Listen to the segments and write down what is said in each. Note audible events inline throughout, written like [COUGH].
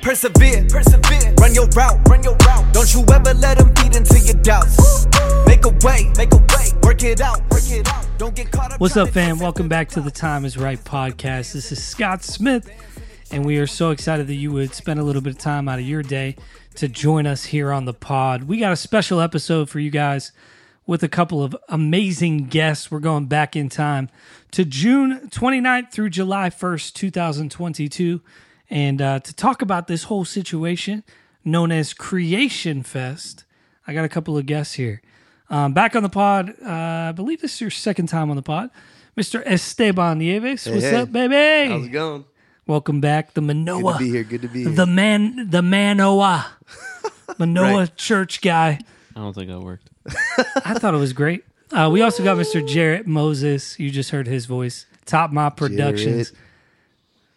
Persevere, persevere. Run your route, run your route. Don't you ever let them feed into your doubts. Make a way, make a way. Work it out, work it out. Don't get caught up. What's up, fam? Welcome back to the Time is Ripe podcast. This is Scott Smith, and we are so excited that you would spend a little bit of time out of your day to join us here on the pod. We got a special episode for you guys with a couple of amazing guests. We're going back in time to June 29th through July 1st, 2022, and uh, to talk about this whole situation known as Creation Fest. I got a couple of guests here. Um, back on the pod, uh, I believe this is your second time on the pod. Mr. Esteban Nieves, what's hey. up, baby? How's it going? Welcome back, the Manoa, Good to be here. Good to be here. the man, the Manoa, [LAUGHS] Manoa Right. church guy. I don't think that worked. I thought it was great. Uh, we also got Mr. Jarrett Moses. You just heard his voice. Top Mop Productions. Jarrett.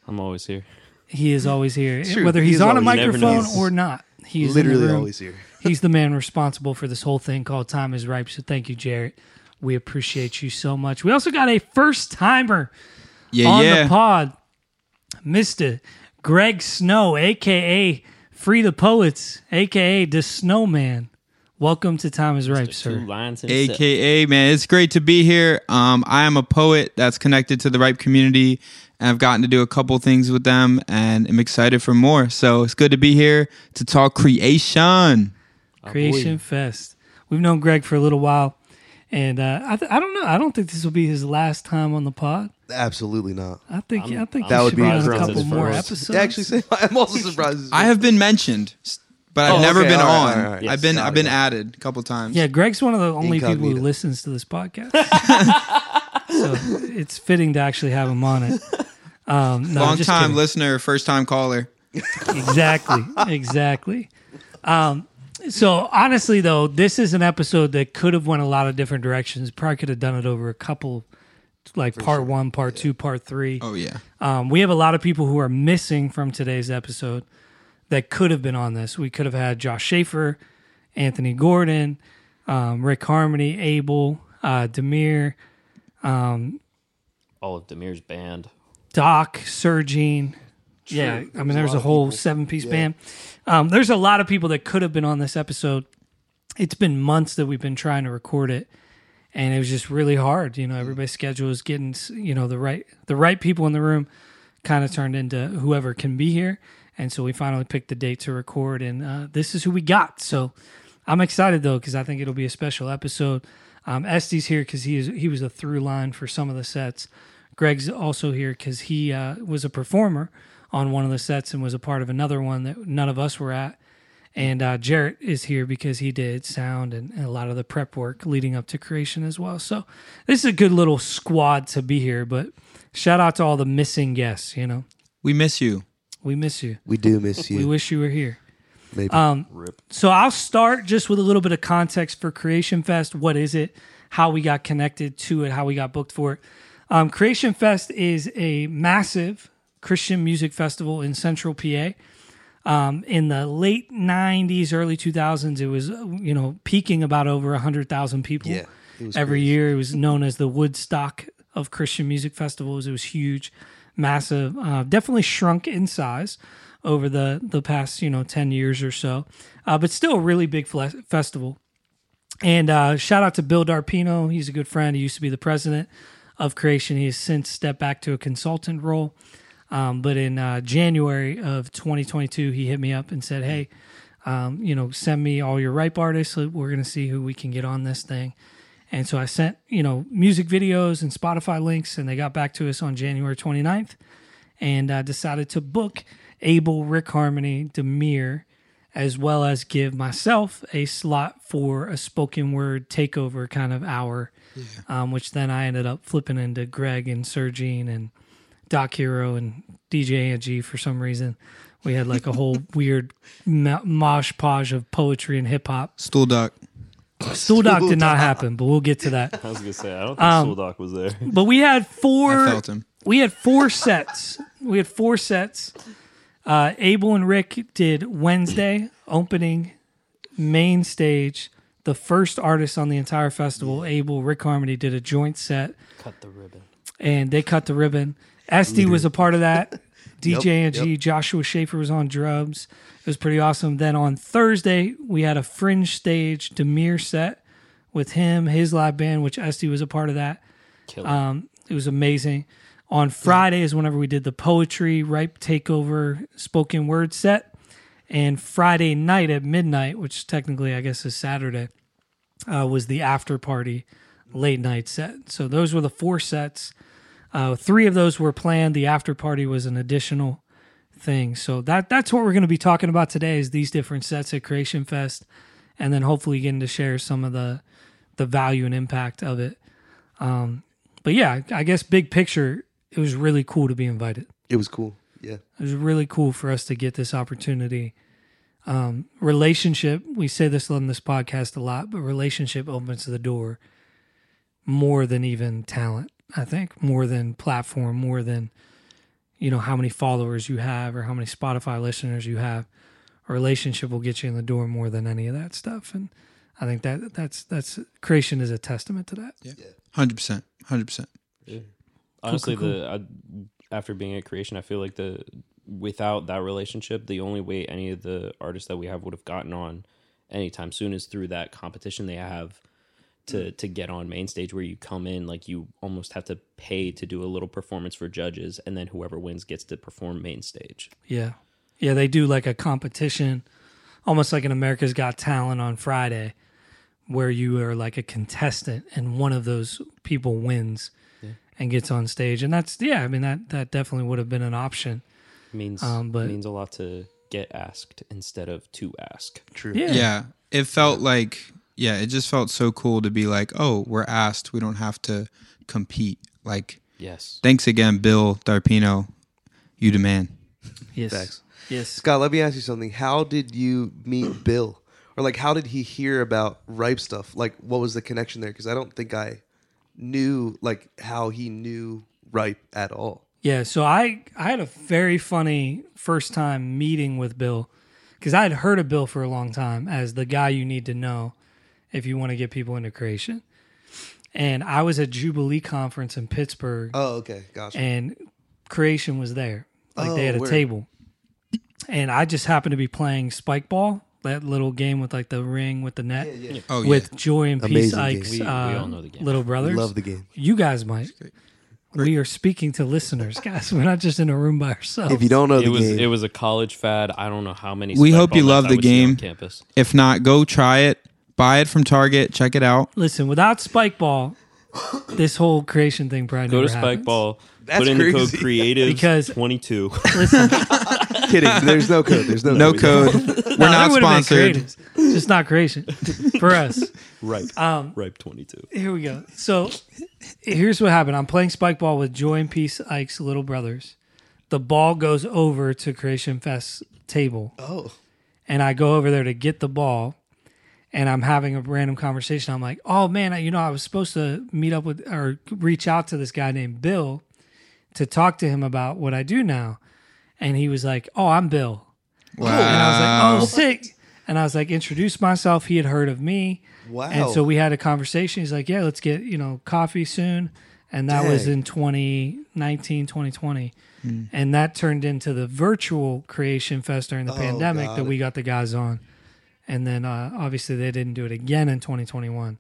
I'm always here. He is always here, True. whether He he's is on a always- never microphone know. or not. He is in Literally room. always here. [LAUGHS] He's the man responsible for this whole thing called Time is Ripe. So thank you, Jarrett. We appreciate you so much. We also got a first timer Yeah, on yeah. the pod, Mr. Greg Snow, aka Free the Poets, aka the Snowman. Welcome to Time is Ripe, sir. AKA, man, it's great to be here. Um, I am a poet that's connected to the Ripe community, and I've gotten to do a couple things with them, and I'm excited for more. So it's good to be here to talk creation. Creation Fest. We've known Greg for a little while, and uh, I, th- I don't know. I don't think this will be his last time on the pod. Absolutely not. I think I think That would be be a couple more episodes. Actually, [LAUGHS] I'm also surprised. I have been mentioned, but I've Oh, never okay, been all right, on. all right. I've been I've been got added a couple times. Yeah, Greg's one of the only people who listens to this podcast. [LAUGHS] so it's fitting to actually have him on it. Um, no, long time kidding. listener, first time caller. Exactly, exactly. Um, so honestly, though, this is an episode that could have went a lot of different directions. Probably could have done it over a couple, like part one, part two, part three. Oh yeah, Um, we have a lot of people who are missing from today's episode that could have been on this. We could have had Josh Schaefer, Anthony Gordon, um, Rick Harmoney, Abel, uh, Demir, All of Demir's band. Doc, Sergine. Yeah, I mean, there's a, whole seven piece band. Um, there's a lot of people that could have been on this episode. It's been months that we've been trying to record it, and it was just really hard. You know, everybody's schedule is getting you know the right the right people in the room kind of turned into whoever can be here, and so we finally picked the date to record, and uh, this is who we got. So I'm excited though because I think it'll be a special episode. Um, here because he is he was a through line for some of the sets. Greg's also here because he uh, was a performer on one of the sets and was a part of another one that none of us were at. And uh, Jarrett is here because he did sound and, and a lot of the prep work leading up to creation as well. So this is a good little squad to be here. But shout out to all the missing guests. You know, we miss you. We miss you. we do miss you. We wish you were here. Maybe. Um, Rip. So I'll start just with a little bit of context for Creation Fest. What is it? How we got connected to it? How we got booked for it? Um, Creation Fest is a massive Christian music festival in Central PA. Um, in the late '90s, early 2000s, it was uh, you know peaking about over hundred thousand people Yeah, every crazy. year. It was known as the Woodstock of Christian music festivals. It was huge, massive. Uh, definitely shrunk in size over the the past you know ten years or so, uh, but still a really big festival. And uh, shout out to Bill Darpino. He's a good friend. He used to be the president of Creation. He has since stepped back to a consultant role. Um, but in uh, January of 2022, he hit me up and said, "Hey, um, you know, send me all your ripe artists. We're going to see who we can get on this thing." And so I sent, you know, music videos and Spotify links, and they got back to us on January 29th and I decided to book Abel, Rick Harmoney, Demir, as well as give myself a slot for a spoken word takeover kind of hour, um, which then I ended up flipping into Greg and Sergine and Doc Hero and DJ Angie for some reason. We had like a whole [LAUGHS] weird mosh podge of poetry and hip hop. Stool duck. Stool Doc did not happen, but we'll get to that. [LAUGHS] I was gonna say I don't think Um, Soul Doc was there. [LAUGHS] But we had four. I felt him. we had four sets. We had four sets. Uh, Abel and Rick did Wednesday [CLEARS THROAT] opening, main stage. The first artist on the entire festival, Abel, Rick Harmoney did a joint set. Cut the ribbon. and they cut the ribbon. Esty was a part of that. DJ [LAUGHS] Yep, Angie, Joshua Schaefer was on drums. Was pretty awesome. Then on Thursday, we had a fringe stage Demir set with him, his live band, which Esty was a part of that. Killer. Um, it was amazing. On Friday is whenever we did the poetry ripe takeover spoken word set, and Friday night at midnight, which technically I guess is Saturday, uh, was the after party late night set. So those were the four sets. Uh, three of those were planned. The after party was an additional thing. So that that's what we're going to be talking about today is these different sets at Creation Fest, and then hopefully getting to share some of the the value and impact of it. Um, but yeah, I guess big picture, it was really cool to be invited. It was cool. Yeah. It was really cool for us to get this opportunity. Um, relationship, we say this on this podcast a lot, but relationship opens the door more than even talent, I think, more than platform, more than, you know, how many followers you have or how many Spotify listeners you have. A relationship will get you in the door more than any of that stuff. And I think that that's, that's, creation is a testament to that. Yeah, Hundred percent, hundred percent. Honestly, cool. the I, after being at creation, I feel like the without that relationship, the only way any of the artists that we have would have gotten on anytime soon is through that competition they have to to get on main stage where you come in like you almost have to pay to do a little performance for judges and then whoever wins gets to perform main stage. Yeah. Yeah, they do like a competition, almost like an America's Got Talent on Friday, where you are like a contestant and one of those people wins and gets on stage. And that's, yeah, I mean, that, that definitely would have been an option. means Um, but- means a lot to get asked instead of to ask. True. Yeah. Yeah, it felt like yeah, it just felt so cool to be like, oh, we're asked, we don't have to compete. Like, Yes. thanks again, Bill Darpino, you the man. Yes. Facts. Yes. Scott, let me ask you something. How did you meet Bill? Or like how did he hear about ripe stuff? Like what was the connection there? Because I don't think I knew like how he knew ripe at all. Yeah, so I I had a very funny first time meeting with Bill because I had heard of Bill for a long time as the guy you need to know if you want to get people into creation. And I was at Jubilee conference in Pittsburgh, Oh, okay. Gotcha. and creation was there. Like they Oh, had a word. table, and I just happened to be playing spike ball, that little game with like the ring with the net, Oh with Joy and Peace Amazing game. Ike's We- we uh, all know the game. little brothers. Love the game. You guys might. We are speaking to listeners, [LAUGHS] guys. We're not just in a room by ourselves. If you don't know It the was game, it was a college fad. I don't know how many. We hope you love the would see on game. campus. If not, go try it. Buy it from Target. Check it out. Listen, without Spikeball, this whole creation thing probably Go never to Spike happens. Ball. That's put in the code crazy. creative Because- twenty two. Listen, [LAUGHS] kidding. There's no code. There's no No code. code. [LAUGHS] We're no, not there would've been sponsored. creatives, just not creation for us. Ripe. Um, Ripe twenty two. Here we go. So here's what happened. I'm playing spike ball with Joy and Peace Ike's little brothers. The ball goes over to Creation Fest table, Oh, and I go over there to get the ball, and I'm having a random conversation. I'm like, "Oh man, I- you know, I was supposed to meet up with or reach out to this guy named Bill to talk to him about what I do now," and he was like, "Oh, I'm Bill." Wow. And I was like, "Oh, sick." And I was like, introduced myself. He had heard of me. wow. And so we had a conversation. He's like, yeah, let's get, you know, coffee soon. And that was in 2019, 2020. Hmm. And that turned into the virtual creation fest during the Oh, pandemic that we got the guys on. And then uh, obviously they didn't do it again in 2021.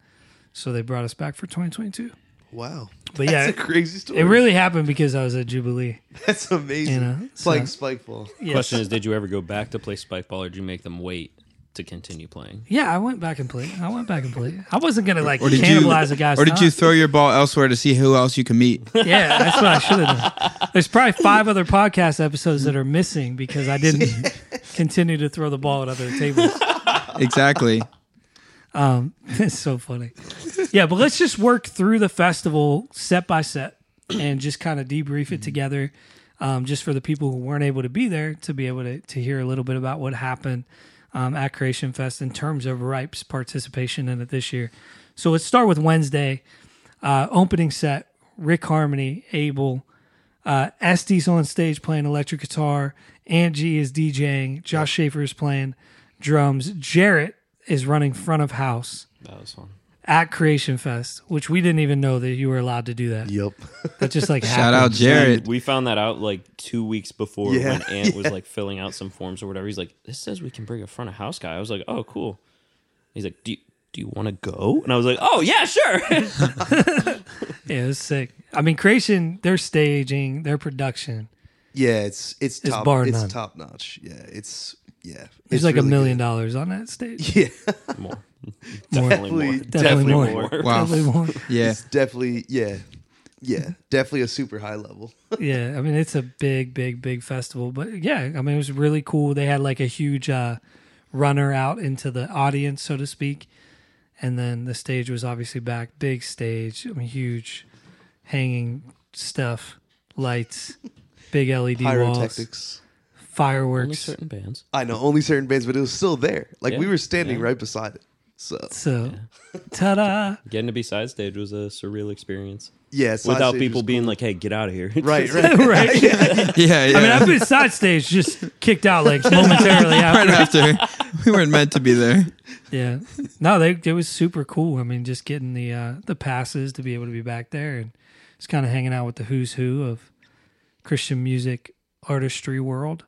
So they brought us back for 2022. wow. But yeah, a crazy story. it really happened because I was at Jubilee. That's amazing. You know, Playing so- spike ball. Yes. Question is, did you ever go back to play spikeball, or did you make them wait to continue playing? Yeah, I went back and played. I went back and played. I wasn't going to like Or did cannibalize you, a guy's or did you throw your ball elsewhere to see who else you can meet? [LAUGHS] Yeah, that's what I should have done. There's probably five other podcast episodes that are missing because I didn't [LAUGHS] continue to throw the ball at other tables. [LAUGHS] exactly. Um, [LAUGHS] it's so funny. Yeah, but let's just work through the festival set by set and just kind of debrief it together. Um, just for the people who weren't able to be there to be able to, to hear a little bit about what happened um, at Creation Fest in terms of Ripe's participation in it this year. So let's start with Wednesday. Uh, opening set Rick Harmoney, Abel, uh, Estes on stage playing electric guitar. Angie is DJing. Josh Schaefer is playing drums. Jarrett is running front of house. That was fun. at Creation Fest, which we didn't even know that you were allowed to do that. Yep. That just like [LAUGHS] Shout out happened. Jarrett. We found that out like two weeks before Yeah, when Ant was [LAUGHS] like filling out some forms or whatever. He's like, "This says we can bring a front of house guy." I was like, "Oh, cool." He's like, "Do you, do you want to go?" And I was like, "Oh yeah, sure." [LAUGHS] Yeah, it was sick. I mean, Creation, their staging, their production. Yeah, it's it's It's top. bar it's none. top notch. Yeah, it's yeah. There's it's like a million good. dollars on that stage. Yeah, [LAUGHS] more, [LAUGHS] More. definitely more, Definitely- definitely more. more. [LAUGHS] Wow. Definitely more. Yeah. it's definitely yeah, yeah, definitely a super high level. yeah, I mean it's a big, big, big festival. But yeah, I mean it was really cool. They had like a huge uh, runner out into the audience, so to speak, and then the stage was obviously back, big stage. I mean, huge, hanging stuff, lights, big LED walls, Pyrotechnics. Only fireworks. certain bands. I know only certain bands, but it was still there. Like we were standing yeah. right beside it. So So, [LAUGHS] ta-da! Getting to be side stage was a surreal experience. yeah, side Without stage people was being cool. like, "Hey, get out of here!" right, [LAUGHS] right. [LAUGHS] right. Yeah. Yeah. I mean, I've been side stage, just kicked out like momentarily right after. after we weren't meant to be there. Yeah. No, they it was super cool. I mean, just getting the uh the passes to be able to be back there and just kind of hanging out with the who's who of Christian music artistry world,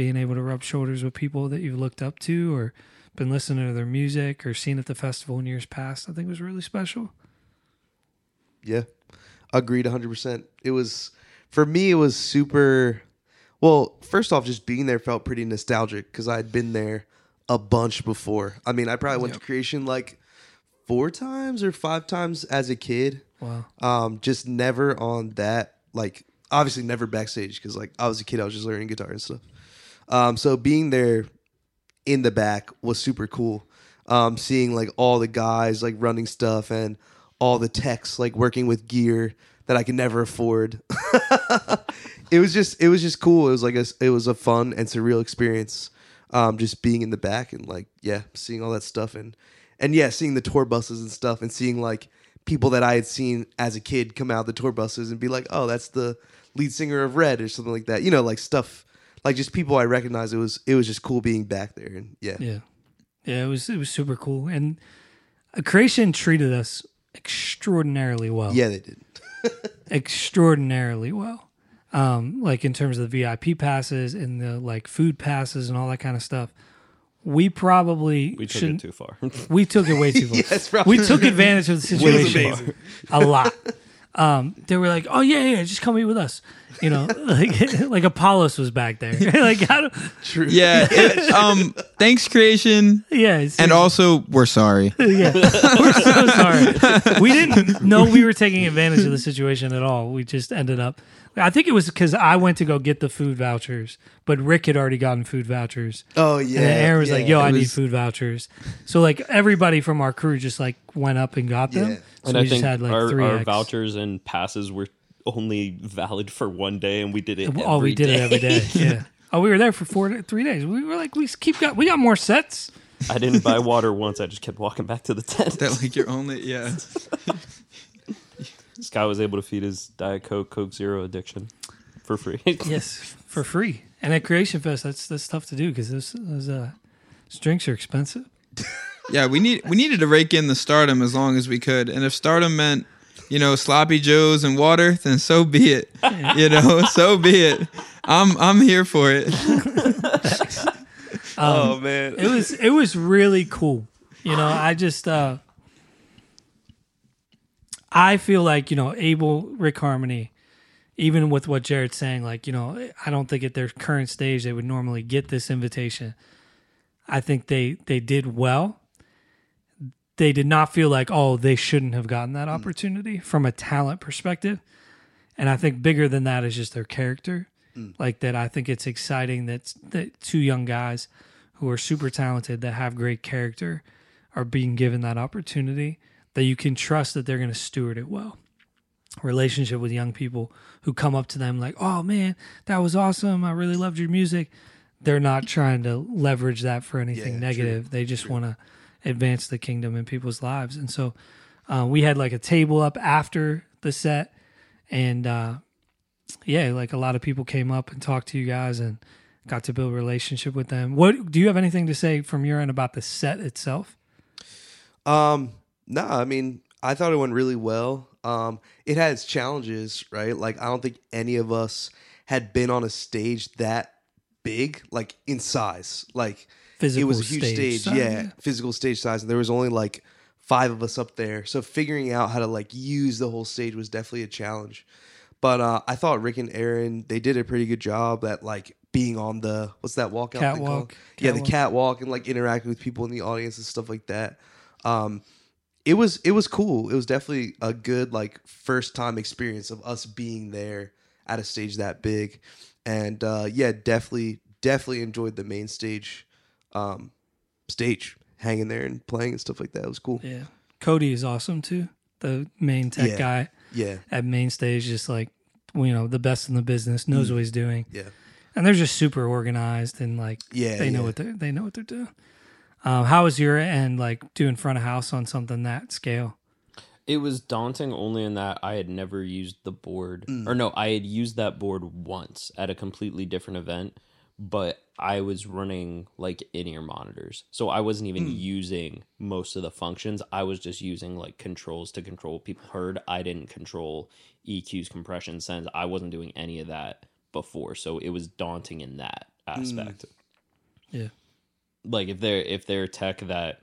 being able to rub shoulders with people that you've looked up to or been listening to their music or seen at the festival in years past. I think was really special. Yeah, agreed, hundred percent. It was for me. It was super. Well, first off, just being there felt pretty nostalgic because I had been there a bunch before. I mean, I probably went to Creation like four times or five times as a kid. Wow. Um, just never on that. Like, obviously, never backstage because like I was a kid. I was just learning guitar and stuff. Um, so being there in the back was super cool. Um, seeing like all the guys like running stuff and all the techs like working with gear that I could never afford. [LAUGHS] it was just it was just cool. It was like a it was a fun and surreal experience. Um, just being in the back and like yeah, seeing all that stuff and and yeah, seeing the tour buses and stuff and seeing like people that I had seen as a kid come out of the tour buses and be like, oh, that's the lead singer of Red or something like that. You know, like stuff like just people I recognized. It was it was just cool being back there and yeah, Yeah. Yeah, it was it was super cool. And uh, Creation treated us extraordinarily well. yeah, they did. [LAUGHS] extraordinarily well. Um, like in terms of the VIP passes and the like food passes and all that kind of stuff. We probably We took it shouldn't. too far. [LAUGHS] We took it way too [LAUGHS] far. Yes, we took advantage of the situation a lot. Um, they were like, "Oh yeah, yeah, just come eat with us," you know, [LAUGHS] like [LAUGHS] like Apollos was back there. [LAUGHS] like, how do, True. Yeah. it- um. Thanks, creation, yeah, it's, and also we're sorry. yeah, we're so sorry. We didn't know we were taking advantage of the situation at all. We just ended up. I think it was because I went to go get the food vouchers, but Rick had already gotten food vouchers. Oh yeah. And then Aaron was like, "Yo, I It need food vouchers." So like everybody from our crew just like went up and got them. Yeah. So and we I just think had like our, three our X. vouchers and passes were only valid for one day, and we did it. Oh, we every did it every day. Yeah. [LAUGHS] Oh, we were there for four, three days. We were like, we keep got, we got more sets. I didn't buy water once. I just kept walking back to the [LAUGHS] tent. That like you're only yeah. [LAUGHS] Scott was able to feed his Diet Coke, Coke Zero addiction for free. Yes, for free. And at Creation Fest, that's that's tough to do because those those uh, those drinks are expensive. Yeah, we need we needed to rake in the stardom as long as we could, and if stardom meant you know sloppy joes and water, then so be it. You know, [LAUGHS] so be it. I'm I'm here for it. [LAUGHS] Oh man. It was it was really cool. You know, I just uh I feel like, you know, Abel, Rick Harmoney, even with what Jarrett's saying, like, you know, I don't think at their current stage they would normally get this invitation. I think they they did well. They did not feel like, oh, they shouldn't have gotten that mm. opportunity from a talent perspective. And I think bigger than that is just their character. Mm. Like that I think it's exciting that that two young guys who are super talented that have great character are being given that opportunity that you can trust that they're going to steward it well. Relationship with young people who come up to them like oh man that was awesome. I really loved your music. They're not trying to leverage that for anything Yeah, negative. They just want to advance the kingdom in people's lives and so uh, we had like a table up after the set and uh, yeah like a lot of people came up and talked to you guys and got to build a relationship with them what do you have anything to say from your end about the set itself Um, No, I mean, I thought it went really well. Um, it had its challenges, right? Like, I don't think any of us had been on a stage that big, like in size. Like, Physical it was a huge stage stage, yeah, yeah. physical stage size, and there was only like five of us up there. So figuring out how to like use the whole stage was definitely a challenge. But uh, I thought Rick and Aaron they did a pretty good job at like being on the what's that walkout thing Catwalk. called? Yeah, the Catwalk. catwalk and like interacting with people in the audience and stuff like that. Um, it was it was cool. It was definitely a good like first time experience of us being there at a stage that big, and uh, yeah, definitely definitely enjoyed the main stage, um, stage hanging there and playing and stuff like that. It was cool. Yeah. Cody is awesome too. The main tech Yeah. guy Yeah, at main stage, just like you know, the best in the business, knows Mm. what he's doing, yeah, and they're just super organized and like yeah. they know yeah. what they they know what they're doing. Um, how was your end like doing front of house on something that scale? It was daunting only in that I had never used the board, or no, I had used that board once at a completely different event, but I was running like in ear monitors. So I wasn't even hmm. using most of the functions. I was just using like controls to control what people heard. I didn't control EQs, compression, sends. I wasn't doing any of that before. So it was daunting in that hmm. aspect. Yeah. Like if they're if they're tech that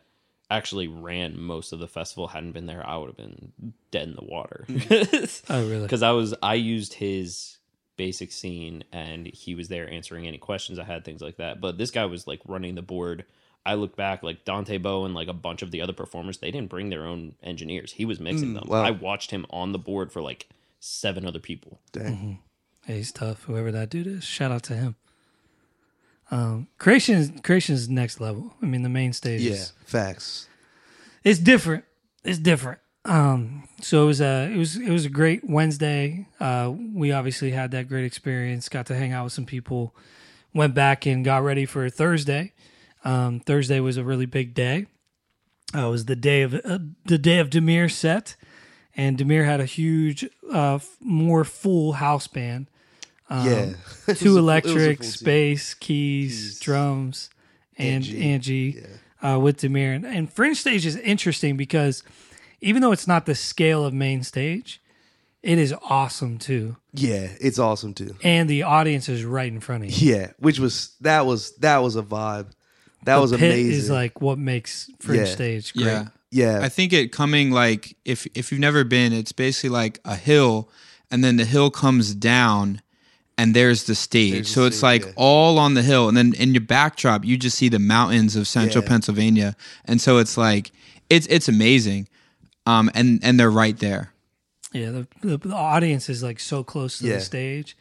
actually ran most of the festival hadn't been there, I would have been dead in the water. Hmm. [LAUGHS] Oh, really? Because I was I used his basic scene and he was there answering any questions I had, things like that. But this guy was like running the board. I look back like Dante Bowe and like a bunch of the other performers, they didn't bring their own engineers. He was mixing them. wow. I watched him on the board for like seven other people. Dang. Hey, he's tough. Whoever that dude is, shout out to him. Um, creation is creation is next level. I mean, the main stage Yeah, is facts. it's different. It's different. Um, so it was a it was it was a great Wednesday. Uh, we obviously had that great experience. Got to hang out with some people. Went back and got ready for Thursday. Um, Thursday was a really big day. Uh, it was the day of uh, the day of Demir set, and Demir had a huge, uh, more full house band. yeah, [LAUGHS] Um, a two electric, space, keys, Keys. drums, and Angie. Angie, uh, with Demir. And, and Fringe Stage is interesting because even though it's not the scale of main stage, it is awesome too. Yeah, it's awesome too. And the audience is right in front of you. Yeah, which was that was that was a vibe. That the was pit amazing. is like what makes Fringe Yeah. Stage great. Yeah. yeah, I think it coming like if if you've never been, it's basically like a hill, and then the hill comes down, and there's the stage. There's the so it's stage, like yeah. all on the hill, and then in your backdrop, you just see the mountains of central Yeah. Pennsylvania, and so it's like it's it's amazing, um, and and they're right there. Yeah, the, the, the audience is like so close to Yeah. the stage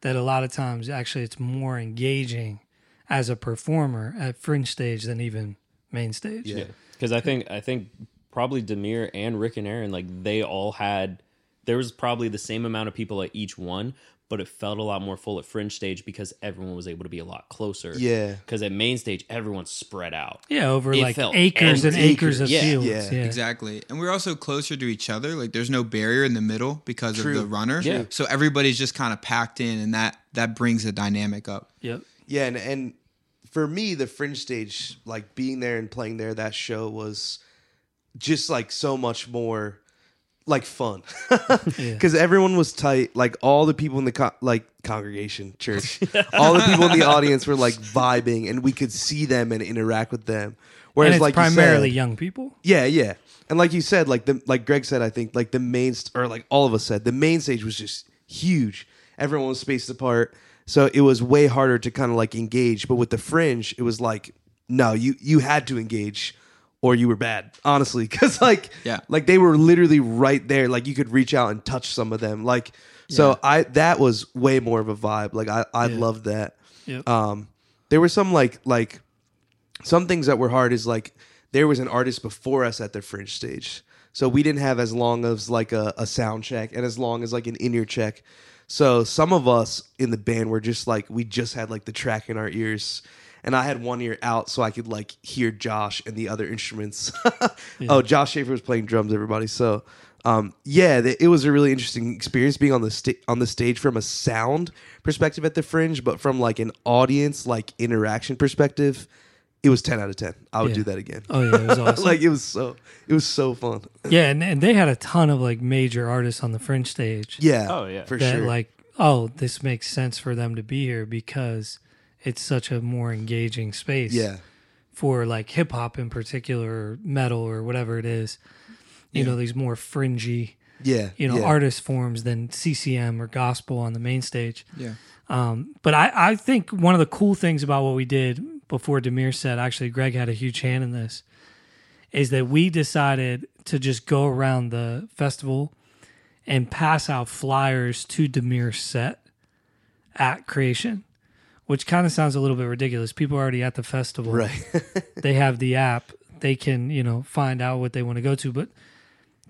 that a lot of times actually it's more engaging as a performer at Fringe Stage than even main stage. Yeah. because I think I think probably Demir and Rick and Aaron like they all had there was probably the same amount of people at each one, but it felt a lot more full at Fringe Stage because everyone was able to be a lot closer. Yeah. because at Main Stage everyone's spread out. Yeah, over It like felt acres and empty. acres of Yeah. fields. Yeah, Yeah, Exactly. And we're also closer to each other. Like there's no barrier in the middle because True. of the runner. Yeah. So everybody's just kind of packed in and that that brings the dynamic up. Yep. yeah, and and for me, the fringe stage, like being there and playing there, that show was just like so much more like fun [LAUGHS] [LAUGHS] Yeah. because everyone was tight. Like all the people in the co- like congregation church, all the people in the audience were like vibing, and we could see them and interact with them. Whereas, like you primarily said- young people. Yeah, yeah. And like you said, like the like Greg said, I think like the main st- or like all of us said, the main stage was just huge. Everyone was spaced apart, so it was way harder to kind of like engage. But with the fringe, it was like no, you you had to engage or you were bad, honestly, [LAUGHS] because like Yeah. like they were literally right there. Like you could reach out and touch some of them. Like so, I that was way more of a vibe. Like I I Yeah. loved that. Yep. Um, there were some like like some things that were hard is like there was an artist before us at the fringe stage so we didn't have as long as like a, a sound check and as long as like an in-ear check so some of us in the band were just like we just had like the track in our ears and i had one ear out so i could like hear josh and the other instruments [LAUGHS] oh josh schaefer was playing drums everybody so um, yeah, th- it was a really interesting experience being on the sta- on the stage from a sound perspective at the Fringe, but from like an audience like interaction perspective, it was ten out of ten. I would Yeah. do that again. Oh yeah, it was [LAUGHS] awesome. like it was so it was so fun. yeah, and, and they had a ton of like major artists on the fringe stage. Yeah. Oh, yeah. For that sure. like, oh, this makes sense for them to be here because it's such a more engaging space. yeah. For like hip hop in particular, or metal or whatever it is. You know, these more fringy, Yeah. you know, yeah. artist forms than CCM or gospel on the main stage. Yeah. Um, but I, I think one of the cool things about what we did before Demir said, actually, Greg had a huge hand in this, is that we decided to just go around the festival and pass out flyers to Demir's set at Creation, which kind of sounds a little bit ridiculous. People are already at the festival. Right. [LAUGHS] they have the app. They can, you know, find out what they want to go to. But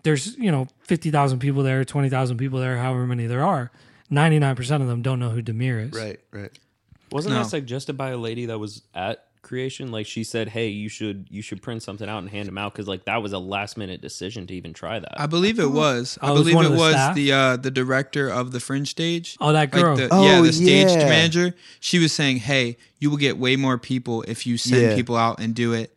there's, you know, 50,000 people there, 20,000 people there, however many there are. 99% of them don't know who Demir is. right. Right. Wasn't No. that suggested by a lady that was at creation? Like she said, "Hey, you should you should print something out and hand them out because like that was a last minute decision to even try that." I believe it was. I Oh, it was believe it the was staff? the uh, the director of the Fringe stage. Oh, that girl. Like the, Oh, yeah, the stage yeah. manager. She was saying, "Hey, you will get way more people if you send Yeah. people out and do it."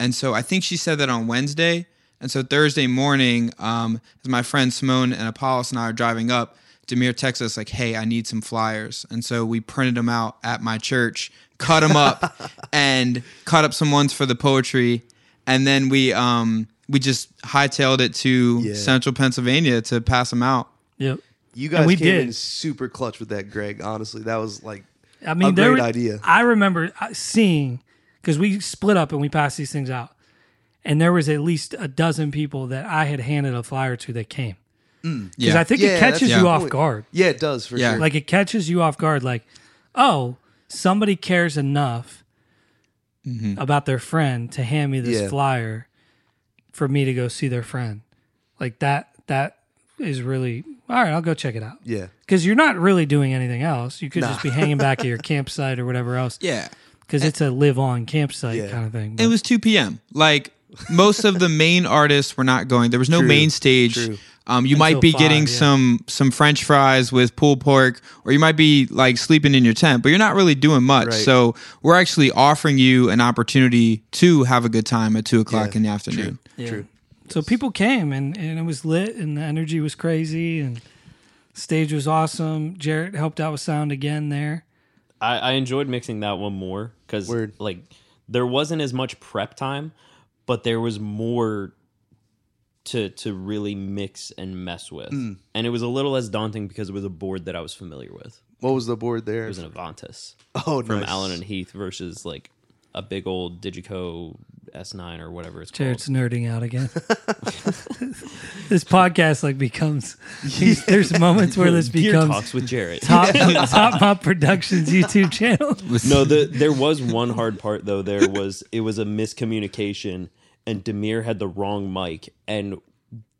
And so I think she said that on Wednesday. And so Thursday morning, um, as my friend Simone and Apollos and I are driving up, Demir texts us like, "Hey, I need some flyers." And so we printed them out at my church, cut them up, and cut up some ones for the poetry, and then we um, we just hightailed it to Yeah. Central Pennsylvania to pass them out. Yep. You guys we came did. in super clutch with that, Greg. Honestly, that was like I mean, a there great were- idea. I remember uh, seeing because we split up and we passed these things out, and there was at least a dozen people that I had handed a flyer to that came because Yeah. I think Yeah, it catches that's the you off point. guard. yeah, it does for Yeah. sure. Like it catches you off guard. Like, oh, somebody cares enough about their friend to hand me this Mm-hmm. Yeah. flyer for me to go see their friend. Like that. That is really all right. I'll go check it out. yeah, because you're not really doing anything else. You could just be hanging back at your [LAUGHS] campsite or whatever else. Yeah. because it's a live on campsite Yeah. kind of thing. It was 2 p.m. Like most of the main artists were not going. There was no True, main stage. true. Um, you Until might be five, getting yeah. some some French fries with pulled pork, or you might be like sleeping in your tent, but you're not really doing much. Right. So we're actually offering you an opportunity to have a good time at two o'clock Yeah, in the afternoon. Yeah. True. So people came and, and it was lit and the energy was crazy and stage was awesome. Jarrett helped out with sound again there. I, I enjoyed mixing that one more because like there wasn't as much prep time, but there was more to to really mix and mess with, Mm. and it was a little less daunting because it was a board that I was familiar with. what was the board there? It was an Avantis oh, from nice. Allen and Heath versus like a big old Digico S9 or whatever it's called. Jarrett's nerding out again. [LAUGHS] [LAUGHS] this podcast like becomes [LAUGHS] there's moments where this Gear becomes talks with Jarrett. top top Mop productions YouTube channel. no, the there was one hard part though. There was it was a miscommunication, and Demir had the wrong mic, and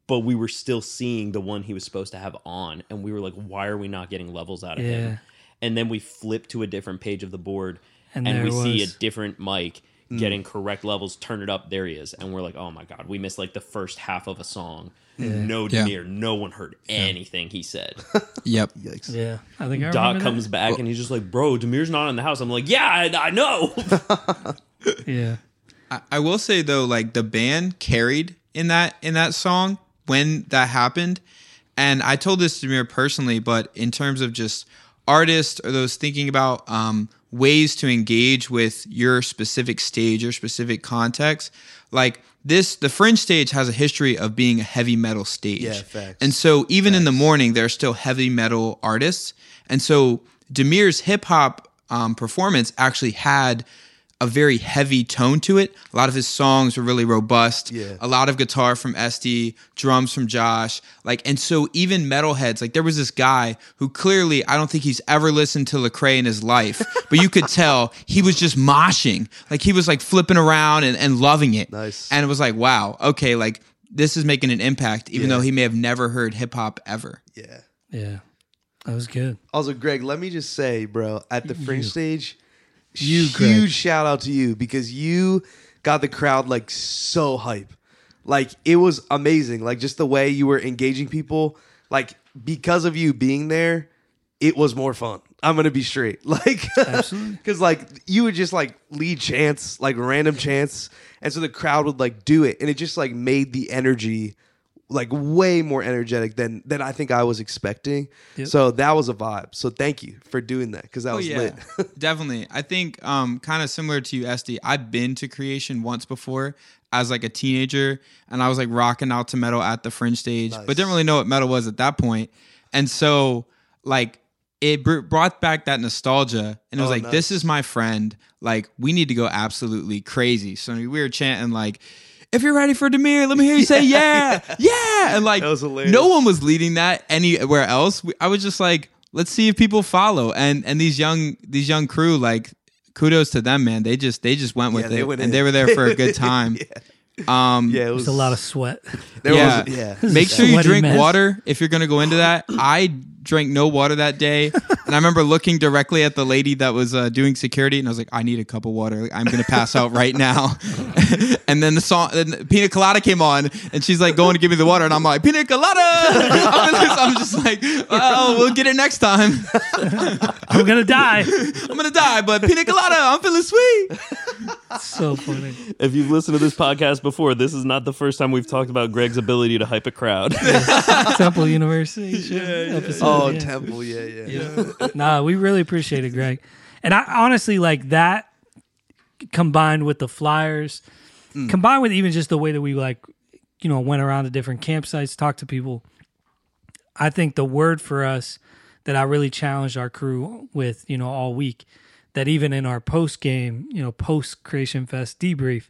but we were still seeing the one he was supposed to have on, and we were like, why are we not getting levels out of Yeah. him? And then we flip to a different page of the board, And and, there we see a was- different mic mm. getting correct levels. Turn it up, there he is, and we're like, oh my god, we missed like the first half of a song. No Yeah. Demir, no one heard anything he said. [LAUGHS] Yep. Yikes. Yeah, I think I Doc remember comes back and he's just like, bro, Demir's not in the house. I'm like, yeah, I, I know. that. [LAUGHS] Yeah, I, I will say though, like the band carried in that in that song when that happened, and I told this to Demir personally, but in terms of just artists or those thinking about um, ways to engage with your specific stage, your specific context, like this, the Fringe stage has a history of being a heavy metal stage, Yeah, facts. and so even in the morning, there are still heavy metal artists, and so Demir's hip hop um, performance actually had a very heavy tone to it. A lot of his songs were really robust. Yeah. A lot of guitar from SD, drums from Josh. Like, and so even metalheads, like there was this guy who clearly I don't think he's ever listened to Lecrae in his life, [LAUGHS] but you could tell he was just moshing. Like he was like flipping around and, and loving it. Nice. And it was like, wow, okay, like this is making an impact, even Yeah. though he may have never heard hip hop ever. Yeah. yeah, that was good. Also, Greg, let me just say, bro, at the fringe stage, You, huge Greg. shout out to you because you got the crowd like so hype. Like it was amazing. Like just the way you were engaging people. Like because of you being there, it was more fun. I'm gonna be straight, [LAUGHS] like, because [LAUGHS] like you would just like lead chants, like random chants, and so the crowd would like do it, and it just like made the energy like way more energetic than than I think I was expecting. Yep. So that was a vibe. So thank you for doing that because that Oh was yeah, lit. [LAUGHS] definitely. I think um, kind of similar to you, SD. I've been to creation once before as like a teenager, and I was like rocking out to metal at the fringe stage, but didn't really know what metal was at that point. And so like it br- brought back that nostalgia, and it was Oh, like, nice. this is my friend. Like we need to go absolutely crazy. So we were chanting like. If you're ready for Demir, let me hear you say [LAUGHS] yeah, yeah, and like That was no one was leading that anywhere else. I was just like, let's see if people follow. And and these young these young crew, like kudos to them, man. They just they just went with Yeah, they it, went and in. they were there for a good [LAUGHS] time. Um, yeah, it was There's a lot of sweat. [LAUGHS] There yeah. was yeah. Make sure you drink mess. water if you're going to go into that. I drank no water that day, and I remember looking directly at the lady that was uh, doing security, and I was like, "I need a cup of water. Like, I'm going to pass out right now." [LAUGHS] and then the song, then Pina Colada came on, and she's like going to give me the water, and I'm like, "Pina Colada!" [LAUGHS] I'm just- I'm just like, "Oh, we'll get it next time. I'm gonna die. [LAUGHS] I'm gonna die, but Pina Colada, I'm feeling sweet." so funny. If you've listened to this podcast before, this is not the first time we've talked about Greg's ability to hype a crowd. Temple University show episode. Oh, yeah. Temple, yeah, yeah. Nah, we really appreciate it, Greg. And I honestly like that combined with the flyers, mm. combined with even just the way that we like, you know, went around to different campsites, talked to people. I think the word for us that I really challenged our crew with, you know, all week, that even in our post game, you know, post Creation Fest debrief,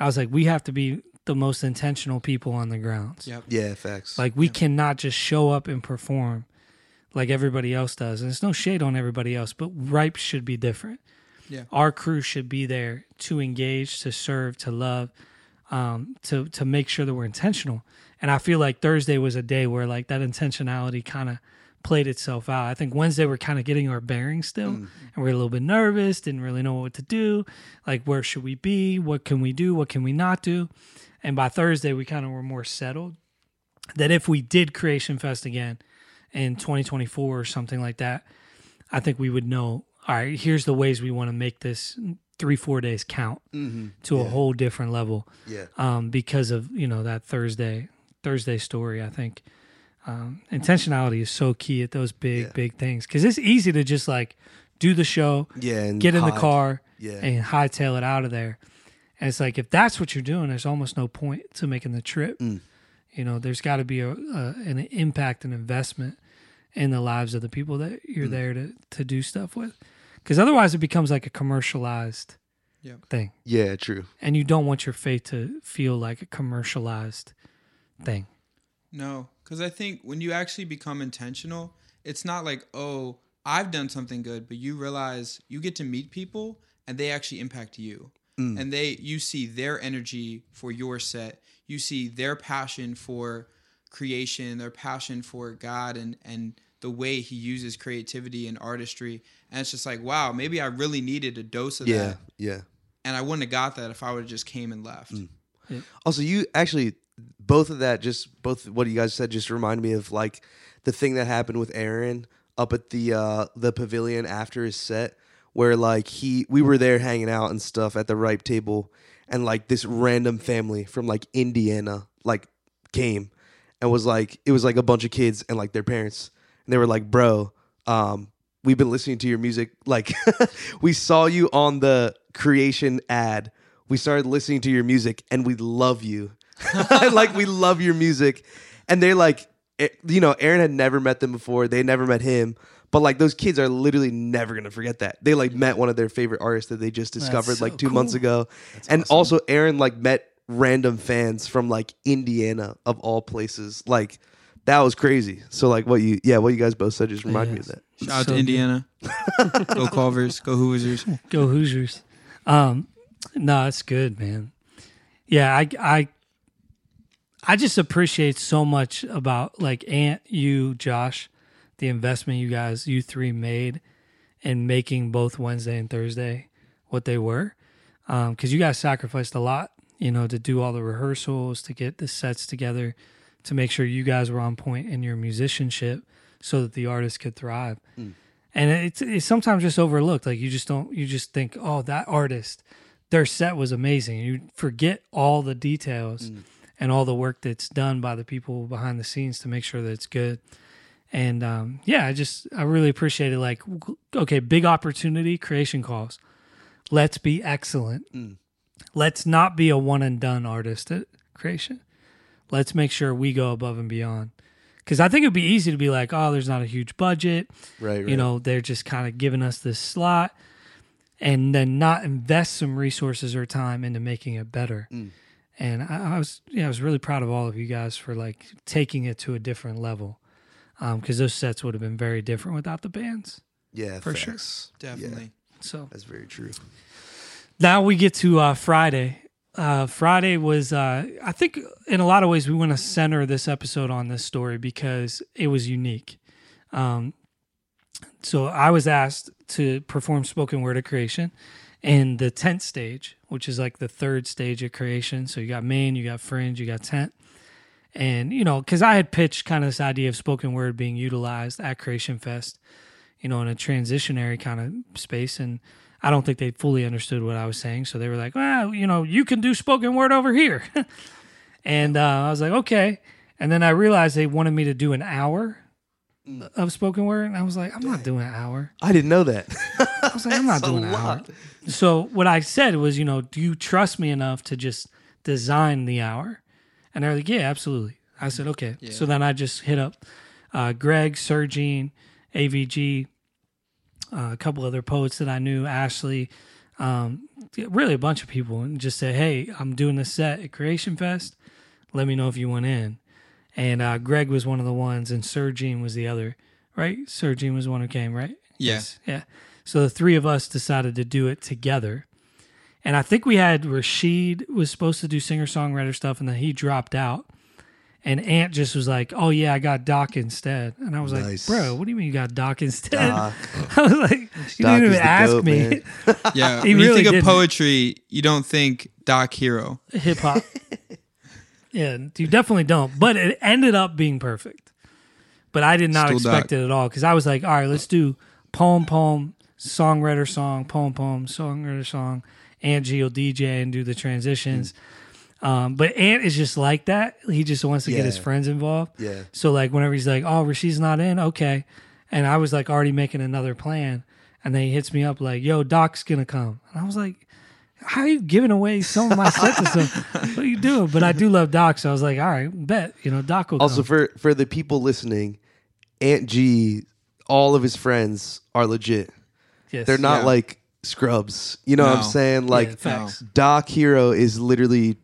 I was like, we have to be the most intentional people on the grounds. Yep. Yeah, facts. Like we cannot just show up and perform like everybody else does. And it's no shade on everybody else, but Ripe should be different. Yeah. Our crew should be there to engage, to serve, to love, um, to to make sure that we're intentional. And I feel like Thursday was a day where like that intentionality kind of played itself out. I think Wednesday we're kind of getting our bearings still, and we're a little bit nervous, didn't really know what to do. Like where should we be? What can we do? What can we not do? And by Thursday we kind of were more settled that if we did Creation Fest again in 2024 or something like that, I think we would know. All right, here's the ways we want to make this three four days count to a whole different level. Yeah. Um, because of you know that Thursday Thursday story. I think um, intentionality is so key at those big Yeah. big things because it's easy to just like do the show, Yeah, and get in the car, Yeah. and hightail it out of there. And it's like if that's what you're doing, there's almost no point to making the trip. Mm. You know, there's got to be a, a an impact and investment in the lives of the people that Mm. you're there to to do stuff with, because otherwise it becomes like a commercialized Yeah. thing, Yeah, true. and you don't want your faith to feel like a commercialized thing. No, because I think when you actually become intentional, it's not like, oh, I've done something good, but you realize you get to meet people and they actually impact you. And they you see their energy for your set. You see their passion for creation, their passion for God and and the way he uses creativity and artistry. And it's just like, wow, maybe I really needed a dose of Yeah, that. yeah. And I wouldn't have got that if I would have just came and left. Also, you actually both of that just both what you guys said just remind me of like the thing that happened with Aaron up at the uh the pavilion after his set where like he we were there hanging out and stuff at the ripe table and like this random family from like Indiana like came and was like it was like a bunch of kids and like their parents. And they were like bro um we've been listening to your music. [LAUGHS] Like [LAUGHS] we saw you on the creation ad. We started listening to your music and we love you. [LAUGHS] Like we love your music. And they're like eh, you know aaron had never met them before. They never met him but like those kids are literally never gonna forget that they like met one of their favorite artists that they just discovered so like two cool. months ago and also aaron like met random fans from like indiana of all places like that was crazy so like what you yeah what you guys both said just reminded me of that Shout out So to. Indiana. [LAUGHS] go Culvers. Go Hoosiers. [LAUGHS] Go Hoosiers. Um, no, it's good, man. Yeah, I, I, I just appreciate so much about like Ant, you, Josh, the investment you guys, you three made in making both Wednesday and Thursday what they were. Um, cause you guys sacrificed a lot, you know, to do all the rehearsals, to get the sets together, to make sure you guys were on point in your musicianship so that the artist could thrive. And it's, it's sometimes just overlooked. Like you just don't, you just think, oh, that artist, their set was amazing. You forget all the details and all the work that's done by the people behind the scenes to make sure that it's good. And um, yeah, I just, I really appreciate it. Like, okay, big opportunity, creation calls. Let's be excellent. Let's not be a one and done artist at creation. Let's make sure we go above and beyond. Because I think it'd be easy to be like, oh, there's not a huge budget. Right, right. You know, they're just kind of giving us this slot and then not invest some resources or time into making it better. Mm. And I, I was, yeah, I was really proud of all of you guys for like taking it to a different level. Because those sets would have been very different without the bands. Yeah, For sure. facts. Definitely. So That's very true. now we get to uh, Friday. Uh, Friday was, uh, I think, in a lot of ways, we want to center this episode on this story because it was unique. Um, so I was asked to perform spoken word of creation in the tent stage, which is like the third stage of creation. So you got main, you got fringe, you got tent. And, you know, because I had pitched kind of this idea of spoken word being utilized at Creation Fest, you know, in a transitionary kind of space. And I don't think they fully understood what I was saying. So they were like, well, you know, you can do spoken word over here. [LAUGHS] and uh, I was like, okay. And then I realized they wanted me to do an hour of spoken word. And I was like, I'm not doing an hour. I didn't know that. I was like, I'm not [LAUGHS] doing an hour. So what I said was, you know, do you trust me enough to just design the hour? And they're like, yeah, absolutely. I said, okay. So then I just hit up uh, Greg, Sergine, AVG, uh, a couple other poets that I knew, Ashley, um, really a bunch of people, and just said, hey, I'm doing this set at Creation Fest. Let me know if you want in. And uh, Greg was one of the ones, and Sergine was the other, right? Sergine was the one who came, right? Yeah. Yeah. So the three of us decided to do it together. And I think we had Rashid was supposed to do singer songwriter stuff, and then he dropped out. And Ant just was like, "Oh yeah, I got Doc instead." And I was Nice. like, "Bro, what do you mean you got Doc instead?" Doc. [LAUGHS] I was like, "You Doc didn't even ask goat, me." [LAUGHS] Yeah. He when you think of didn't. poetry, you don't think Doc Hero. Hip hop. [LAUGHS] yeah, you definitely don't. But it ended up being perfect. But I did not Still expect Doc. it at all because I was like, "All right, let's do poem, poem, songwriter, song, poem, poem, songwriter, song." Ant G will DJ and do the transitions. Um, but Ant is just like that. He just wants to get his friends involved. Yeah. So like whenever he's like, "Oh, Rashid's not in," okay, and I was like already making another plan, and then he hits me up like, "Yo, Doc's gonna come," and I was like, "How are you giving away some of my set to some? [LAUGHS] What are you doing?" But I do love Doc, so I was like, "All right, bet you know Doc will Also, come." for for the people listening, Ant G, all of his friends are legit. yes. They're not Yeah. like scrubs. You know what I'm saying? Like facts. Doc Hero is literally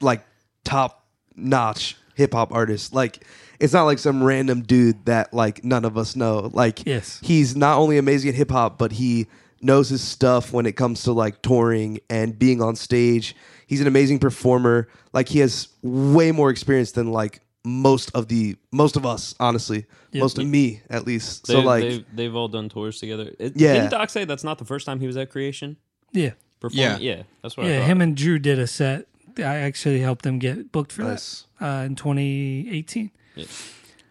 like top notch hip hop artist. Like it's not like some random dude that like none of us know. Like Yes. he's not only amazing at hip hop, but he knows his stuff when it comes to like touring and being on stage. He's an amazing performer. Like he has way more experience than like most of the most of us, honestly. Yep. Most of me at least. They, so like they've, they've all done tours together. It, Yeah. Didn't Doc say that's not the first time he was at Creation? yeah, Performing? Yeah. Yeah. That's what yeah. thought. Him and Drew did a set. I actually helped them get booked for Nice. that uh, in 2018. Yeah.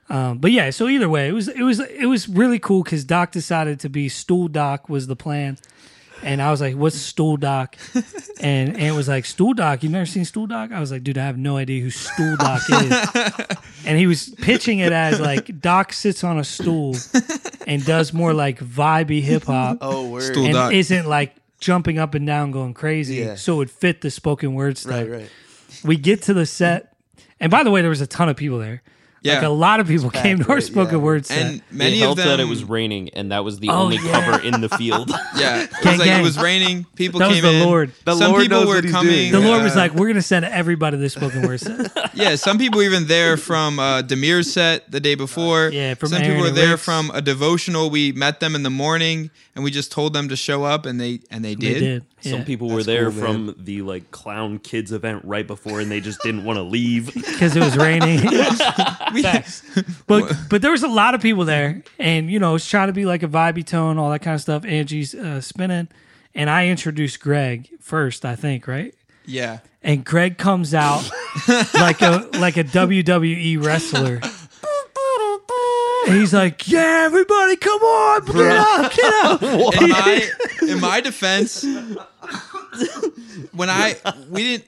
Um, but yeah, so either way, it was it was it was really cool because Doc decided to be Stool Doc was the plan, and I was like, "What's Stool Doc?" [LAUGHS] And and it was like, "Stool Doc, you never seen Stool Doc?" I was like, "Dude, I have no idea who Stool Doc is." [LAUGHS] and he was pitching it as like Doc sits on a stool and does more like vibey hip hop, [LAUGHS] Oh word. Stool and Doc. isn't like jumping up and down going crazy, Yeah. so it would fit the spoken word stuff. Right, right. We get to the set, and by the way, there was a ton of people there. Yeah. Like a lot of people came to our right? spoken Yeah. word set. and many it of helped them that it was raining and that was the Oh, only yeah. cover in the field. [LAUGHS] Yeah, it was Gang, like gang. it was raining. People That was came the in. Lord. The some Lord people knows were what he's coming. doing. the Lord uh, was like, "We're gonna send everybody to the spoken word set." [LAUGHS] Yeah, some people even there from uh, Demir's set the day before. Yeah, from some Aaron people were and there Rick's. from a devotional. We met them in the morning, and we just told them to show up, and they and they did. They did. Some people were there cool, from the like clown kids event right before and they just didn't want to leave. [LAUGHS] because it was raining. [LAUGHS] [LAUGHS] Facts. But but there was a lot of people there, and you know, it's trying to be like a vibey tone, all that kind of stuff. Ant G's uh, spinning, and I introduced Greg first, I think, right? Yeah, And Greg comes out like a like a WWE wrestler. And he's like, "Yeah, everybody, come on, get up, get up." [LAUGHS] in my [LAUGHS] in my defense, when I we didn't,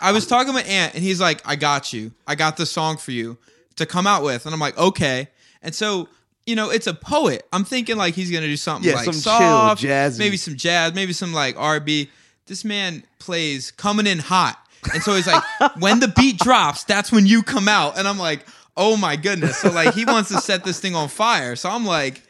I was talking with Ant, and he's like, "I got you. I got the song for you to come out with," and I'm like, "Okay." And so you know, it's a poet. I'm thinking like he's gonna do something Yeah, like some chill, soft, jazzy. maybe some jazz, maybe some like R&B. This man plays coming in hot, and so he's like, when the beat drops, that's when you come out, and I'm like, oh my goodness. So like he wants to set this thing on fire. So I'm like.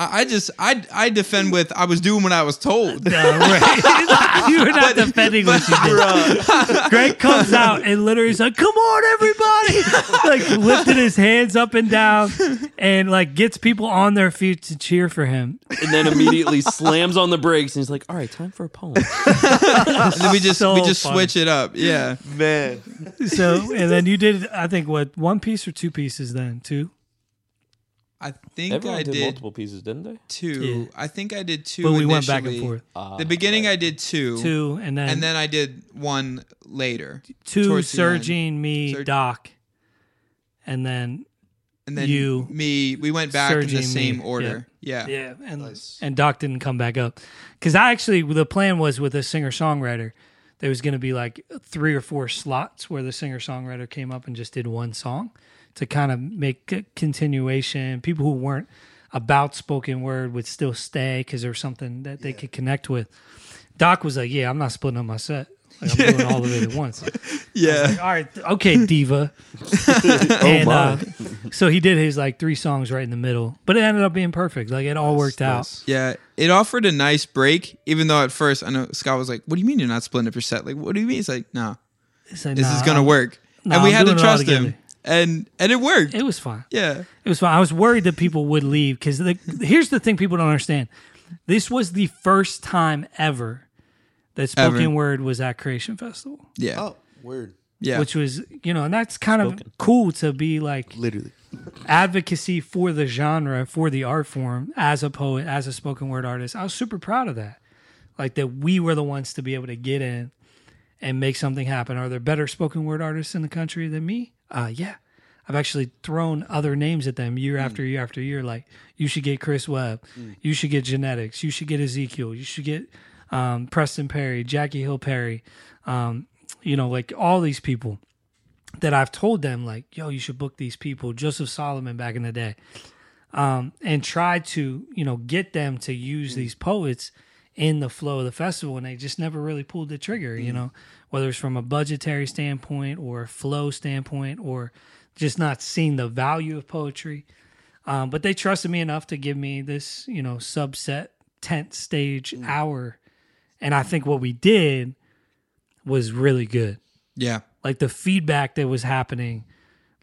I I just I I defend with I was doing what I was told. [LAUGHS] No, right. [LAUGHS] you were not defending what you did. [LAUGHS] Greg comes out and literally is like, "Come on, everybody!" like lifting his hands up and down, and like gets people on their feet to cheer for him. and then immediately slams on the brakes and he's like, "All right, time for a poem." And then we just So we just funny. switch it up. Yeah. Man, So, and then you did, I think, what one piece or two pieces? Then two, I think Everyone I did, did multiple pieces, didn't they? two. Yeah. I think I did two. but we went back and initially. forth. Ah, the beginning I did two, Two, and then and then I did one later, two, towards the. Sergine, me, Serg- Doc, and then and then You. me. We went back in the Sergey, me. same order. Yeah. Yeah, and Nice. and Doc didn't come back up because I actually the plan was with a singer songwriter there was going to be like three or four slots where the singer songwriter came up and just did one song to kind of make a continuation. People who weren't about spoken word would still stay because there was something that they could connect with. Doc was like, "Yeah, I'm not splitting up my set. Like, I'm doing [LAUGHS] all of it at once." Yeah. Like, all right, okay, diva. [LAUGHS] and uh, so he did his like three songs right in the middle, but it ended up being perfect. Like it all worked out. Yeah, it offered a nice break, even though at first I know Scott was like, "What do you mean you're not splitting up your set? Like, what do you mean?" He's like, "No, It's like, this nah, is gonna I'm- work," nah, and we I'm had to doing it all trust him. And and it worked. It was fine. yeah, It was fine. I was worried that people would leave because here's the thing people don't understand. This was the first time ever that spoken Ever. word was at Creation Festival, yeah, Oh, word. yeah. which was you know, and that's kind of cool to be like Literally. advocacy for the genre, for the art form as a poet, as a spoken word artist. I was super proud of that. Like that we were the ones to be able to get in and make something happen. Are there better spoken word artists in the country than me? Uh yeah. I've actually thrown other names at them year after year after year. Like you should get Chris Webb, you should get Janette...ikz, you should get Ezekiel, you should get um, Preston Perry, Jackie Hill Perry, um, you know, like all these people that I've told them like, yo, you should book these people, Joseph Solomon back in the day, um, and try to you know get them to use these poets in the flow of the festival, and they just never really pulled the trigger. You know, whether it's from a budgetary standpoint or a flow standpoint or just not seeing the value of poetry. Um, but they trusted me enough to give me this, you know, subset tent stage hour, and I think what we did was really good yeah, like the feedback that was happening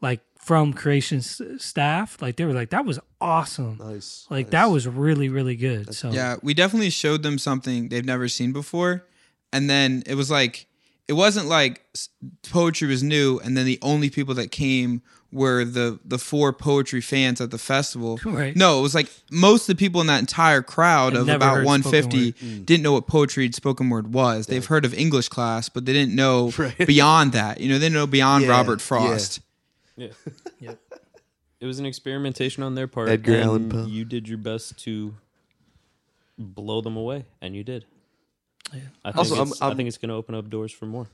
like from creation s- staff like they were like that was awesome Nice. like nice. that was really really good so yeah. We definitely showed them something they've never seen before, and then it was like it wasn't like poetry was new, and then the only people that came were the the four poetry fans at the festival. Right. No, it was like most of the people in that entire crowd Had of about 150 spoken mm. didn't know what poetry and spoken word was. They've heard of English class, but they didn't know [LAUGHS] beyond that. You know, they didn't know beyond Yeah, Robert yeah. Frost. Yeah. [LAUGHS] Yep. It was an experimentation on their part. Edgar and Allan Poe. You did your best to blow them away, and you did. Yeah. I think, Also, I'm- it's, i I'm- think it's going to open up doors for more.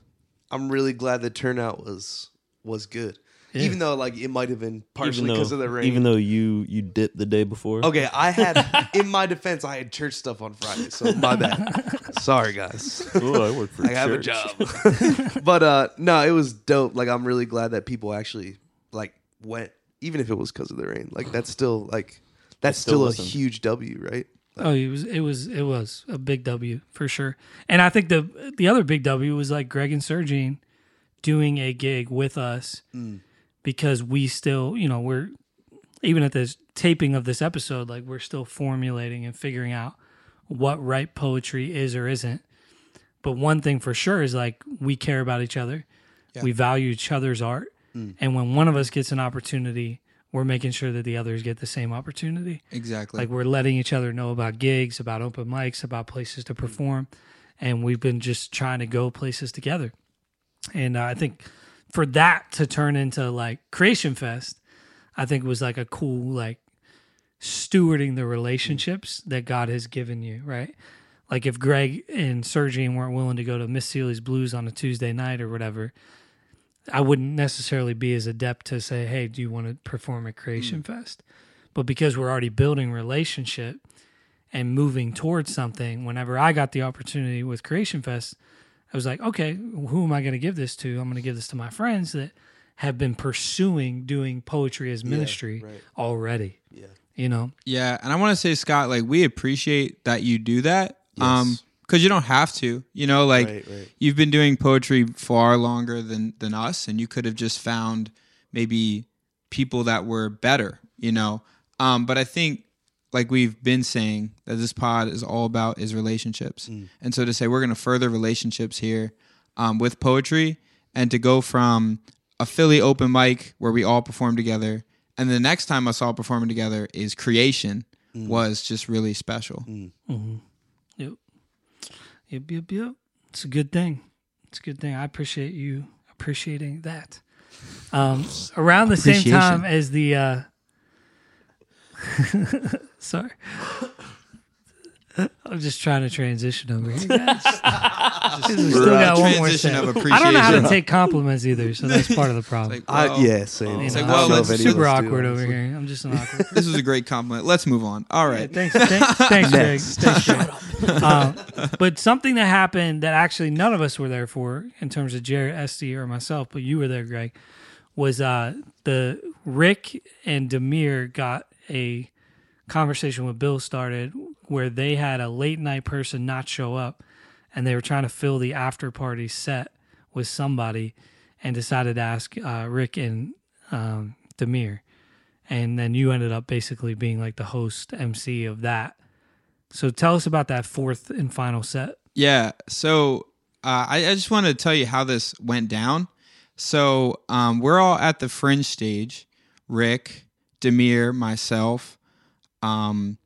I'm really glad the turnout was was good. Yeah. Even though like it might have been partially because of the rain. Even though you you dipped the day before. Okay, I had [LAUGHS] in my defense, I had church stuff on Friday, so my bad. [LAUGHS] Sorry, guys. Oh, I work for I have a job. [LAUGHS] but uh no, it was dope. Like I'm really glad that people actually like went, even if it was because of the rain. Like that's still like that's still still, a listen. huge W, right? Oh it was it was it was a big w for sure. And i think the the other big w was like greg and sergine doing a gig with us mm. because we still you know we're even at this taping of this episode like we're still formulating and figuring out what right poetry is or isn't. But one thing for sure is like we care about each other. We value each other's art. Mm. And when one of us gets an opportunity we're making sure that the others get the same opportunity Exactly. like we're letting each other know about gigs about open mics about places to perform and we've been just trying to go places together and uh, i think for that to turn into like creation fest i think was like a cool like stewarding the relationships that God has given you, right? Like if Greg and Sergey weren't willing to go to Miss Sealy's Blues on a Tuesday night or whatever, I wouldn't necessarily be as adept to say, "Hey, do you want to perform at Creation Fest?" But because we're already building relationship and moving towards something, whenever I got the opportunity with Creation Fest, I was like, "Okay, who am I going to give this to? I'm going to give this to my friends that have been pursuing doing poetry as ministry right. already." Yeah. You know, Yeah, and I want to say, Scott, like we appreciate that you do that. Um, Yes. Because you don't have to. You know, like Right, right. you've been doing poetry far longer than than us, and you could have just found maybe people that were better. You know, um, but I think like we've been saying that this pod is all about is relationships, and so to say we're going to further relationships here um, with poetry, and to go from a Philly open mic where we all perform together, and the next time us all performing together is creation was just really special. Yep. Yep, yep, yep. It's a good thing. It's a good thing. I appreciate you appreciating that. Um, around the same time as the uh [LAUGHS] sorry. [LAUGHS] I'm just trying to transition over here, guys. [LAUGHS] we still got one more Transition set. of I don't know how to take compliments either, so that's part of the problem. Like, I, well, yeah, same. You It's know, like, well, I'm let's- super awkward over here. I'm just an awkward. [LAUGHS] this was a great compliment. Let's move on. All right. Thanks, thanks, thanks, Greg. Thanks, Greg. [LAUGHS] Um, but something that happened that actually none of us were there for, in terms of Jarrett, Esty, or myself, but you were there, Greg, was uh, the Rick and Demir got a conversation with Bill started where they had a late night person not show up, and they were trying to fill the after party set with somebody, and decided to ask uh, Rick and um, Demir and then you ended up basically being like the host MC of that. So tell us about that fourth and final set. Yeah. So uh, I, I just want to tell you how this went down. So um, we're all at the fringe stage. Rick, Demir, myself. Um,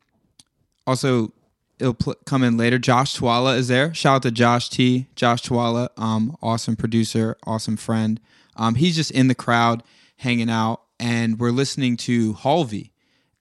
also, it'll pl- come in later. Josh Twala is there. Shout out to Josh T. Josh Twala, um, awesome producer, awesome friend. Um, he's just in the crowd, hanging out, and we're listening to Hulvey.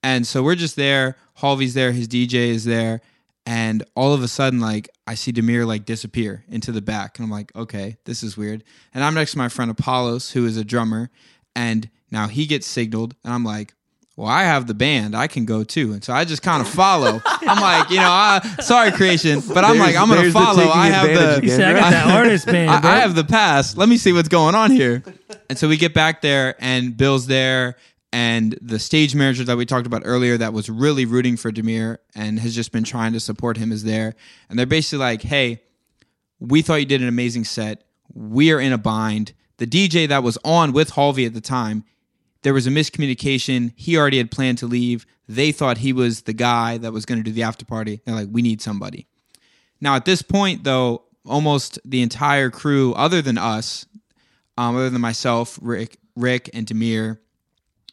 And so we're just there. Hulvey's there. His DJ is there. And all of a sudden, like, I see Demir like disappear into the back. And I'm like, okay, this is weird. And I'm next to my friend Apollos, who is a drummer. And now he gets signaled. And I'm like, well, I have the band. I can go too. And so I just kind of follow. I'm like, you know, I, sorry, creation. But I'm like, I'm going to follow. I have the. You again. said I got that artist [LAUGHS] band. I. I have the pass. Let me see what's going on here. And so we get back there, and Bill's there, and the stage manager that we talked about earlier that was really rooting for Demir and has just been trying to support him is there. And they're basically like, hey, we thought you did an amazing set. We are in a bind. The DJ that was on with Hulvey at the time, there was a miscommunication. He already had planned to leave. They thought he was the guy that was going to do the after party. They're like, we need somebody. Now, at this point, though, almost the entire crew, other than us, um, other than myself, Rick, Rick, and Demir,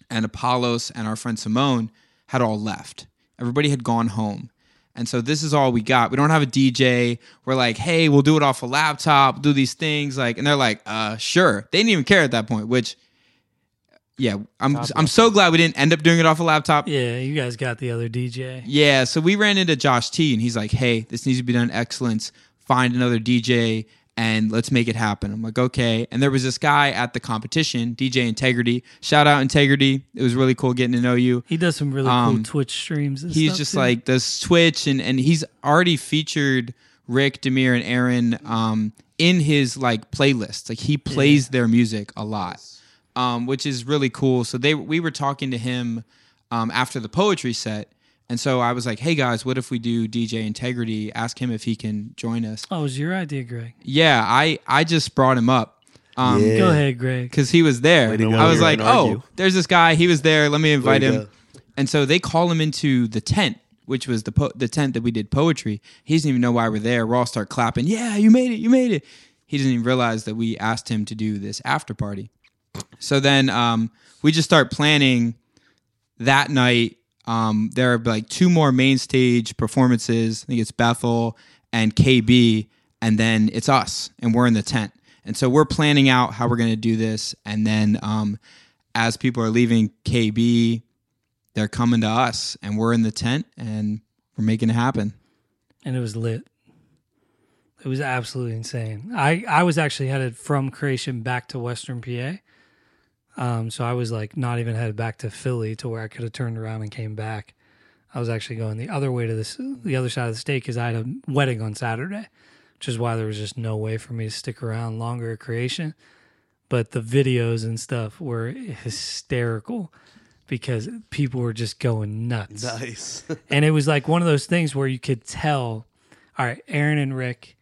and Apollos, and our friend Simone, had all left. Everybody had gone home. And so this is all we got. We don't have a DJ. We're like, hey, we'll do it off a laptop, do these things. Like, and they're like, uh, sure. They didn't even care at that point, which yeah, I'm I'm so glad we didn't end up doing it off a laptop. yeah, you guys got the other DJ. Yeah, so we ran into Josh T and he's like, "Hey, this needs to be done excellence. Find another DJ and let's make it happen." I'm like, "Okay." And there was this guy at the competition, DJ Integrity. Shout out Integrity. It was really cool getting to know you. He does some really Um, cool Twitch streams. And He's just too. like does Twitch and and he's already featured Rick, Demir, and Aaron um, in his like playlists. Like he plays their music a lot, um, which is really cool. So they we were talking to him um, after the poetry set, and so I was like, "Hey guys, what if we do DJ Integrity? Ask him if he can join us." oh, it was your idea, Greg. Yeah, I I just brought him up. Um, Yeah. Go ahead, Greg. because he was there. Go. I was like, oh, argue. there's this guy. He was there. Let me invite him. go. And so they call him into the tent, which was the po- the tent that we did poetry. He doesn't even know why we're there. We all start clapping. Yeah, you made it. You made it. He doesn't even realize that we asked him to do this after party. So then um, we just start planning that night. Um, there are like two more main stage performances. I think it's Bethel and KB, and then it's us, and we're in the tent. And so we're planning out how we're going to do this. And then um, as people are leaving, KB they're coming to us and we're in the tent and we're making it happen. and it was lit. It was absolutely insane. I I was actually headed from Creation back to Western PA. Um, so I was like not even headed back to Philly to where I could have turned around and came back. I was actually going the other way to this the other side of the state because I had a wedding on Saturday, which is why there was just no way for me to stick around longer at Creation. But the videos and stuff were hysterical because people were just going nuts Nice. [LAUGHS] and it was like one of those things where you could tell all right aaron and rick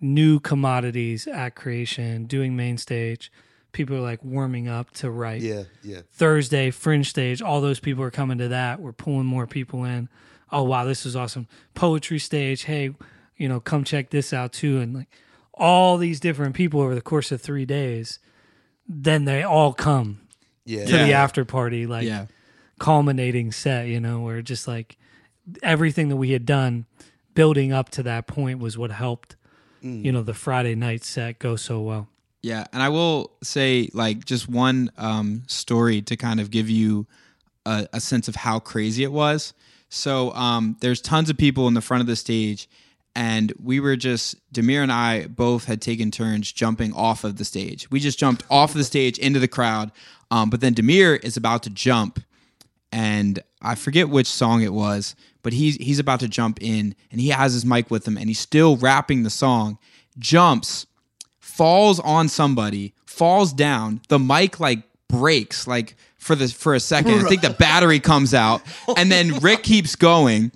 new commodities at creation doing main stage people are like warming up to write yeah, yeah. thursday fringe stage all those people are coming to that we're pulling more people in oh wow this is awesome poetry stage hey you know come check this out too and like all these different people over the course of three days then they all come Yeah. to the after party like yeah. culminating set, you know, where just like everything that we had done building up to that point was what helped, mm. you know, the Friday night set go so well. Yeah, and I will say like just one um, story to kind of give you a, a sense of how crazy it was. So um, there's tons of people in the front of the stage, and we were just Demir and I both had taken turns jumping off of the stage. We just jumped off of the stage into the crowd, um, but then Demir is about to jump, and I forget which song it was, but he's he's about to jump in, and he has his mic with him, and he's still rapping the song. Jumps, falls on somebody, falls down. The mic like breaks like for the for a second. I think the [LAUGHS] battery comes out, and then Rick keeps going.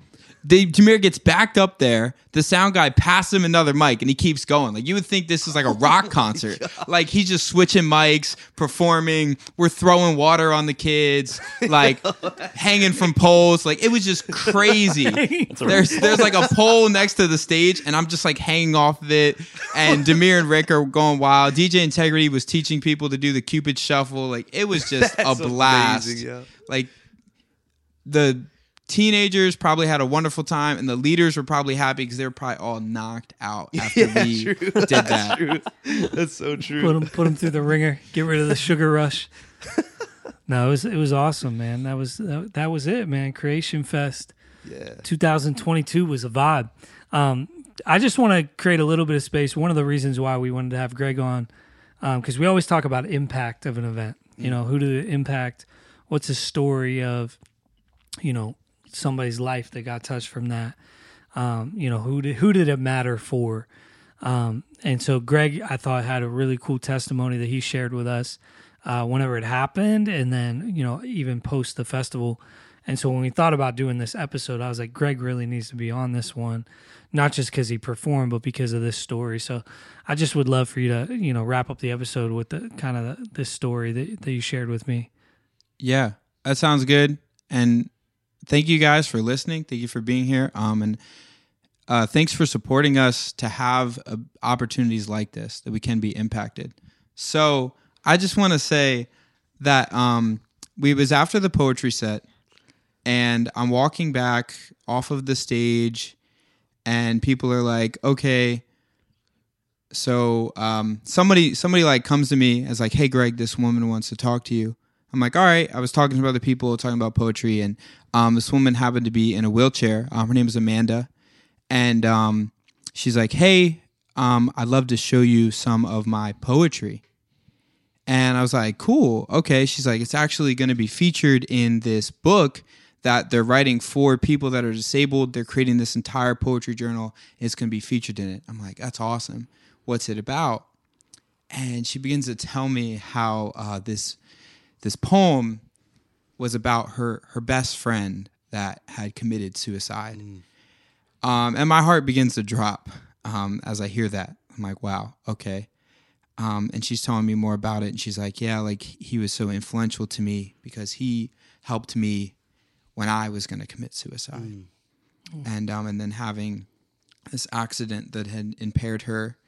The Jameer gets backed up there. The sound guy passes him another mic, and he keeps going. Like you would think this is like a rock concert. [LAUGHS] Like he's just switching mics, performing. We're throwing water on the kids, [LAUGHS] like hanging from poles. Like it was just crazy. [LAUGHS] There's there's like a pole next to the stage, and I'm just like hanging off of it. And Demir and Rick are going wild. DJ Integrity was teaching people to do the Cupid shuffle. Like it was just That's a blast. amazing, yeah. Like the teenagers probably had a wonderful time, and the leaders were probably happy because they were probably all knocked out [LAUGHS] after Yeah, we true. did That's that. true. That's so true. Put them put them through the ringer, get rid of the sugar rush. [LAUGHS] No, it was it was awesome, man. That was that, that was it, man. Creation Fest. yeah. 2022 was a vibe. Um, I just want to create a little bit of space. One of the reasons why we wanted to have Greg on, because we always talk about impact of an event. You know, who did it impact? What's the story of, you know, somebody's life that got touched from that? Um, you know, who did who did it matter for? Um, and so Greg, I thought had a really cool testimony that he shared with us uh, whenever it happened, and then you know even post the festival. And so when we thought about doing this episode, I was like, Greg really needs to be on this one, not just because he performed, but because of this story. So I just would love for you to you know wrap up the episode with the kind of the, this story that that you shared with me. Yeah, that sounds good. And thank you guys for listening. Thank you for being here. Um, and uh, thanks for supporting us to have uh, opportunities like this that we can be impacted. So I just want to say that um, we was after the poetry set, and I'm walking back off of the stage, and people are like, "Okay." So um, somebody somebody like comes to me as like, "Hey, Greg, this woman wants to talk to you." I'm like, all right. I was talking to other people, talking about poetry, and um, this woman happened to be in a wheelchair. Um, her name is Amanda, and um, she's like, hey, um, I'd love to show you some of my poetry. And I was like, cool, okay. She's like, it's actually going to be featured in this book that they're writing for people that are disabled. They're creating this entire poetry journal. It's going to be featured in it. I'm like, that's awesome. What's it about? And she begins to tell me how uh, this this poem was about her her best friend that had committed suicide. Um, and my heart begins to drop um, as I hear that. I'm like, wow, okay. Um, and she's telling me more about it, and she's like, yeah, like he was so influential to me because he helped me when I was going to commit suicide, and um, and then having this accident that had impaired her,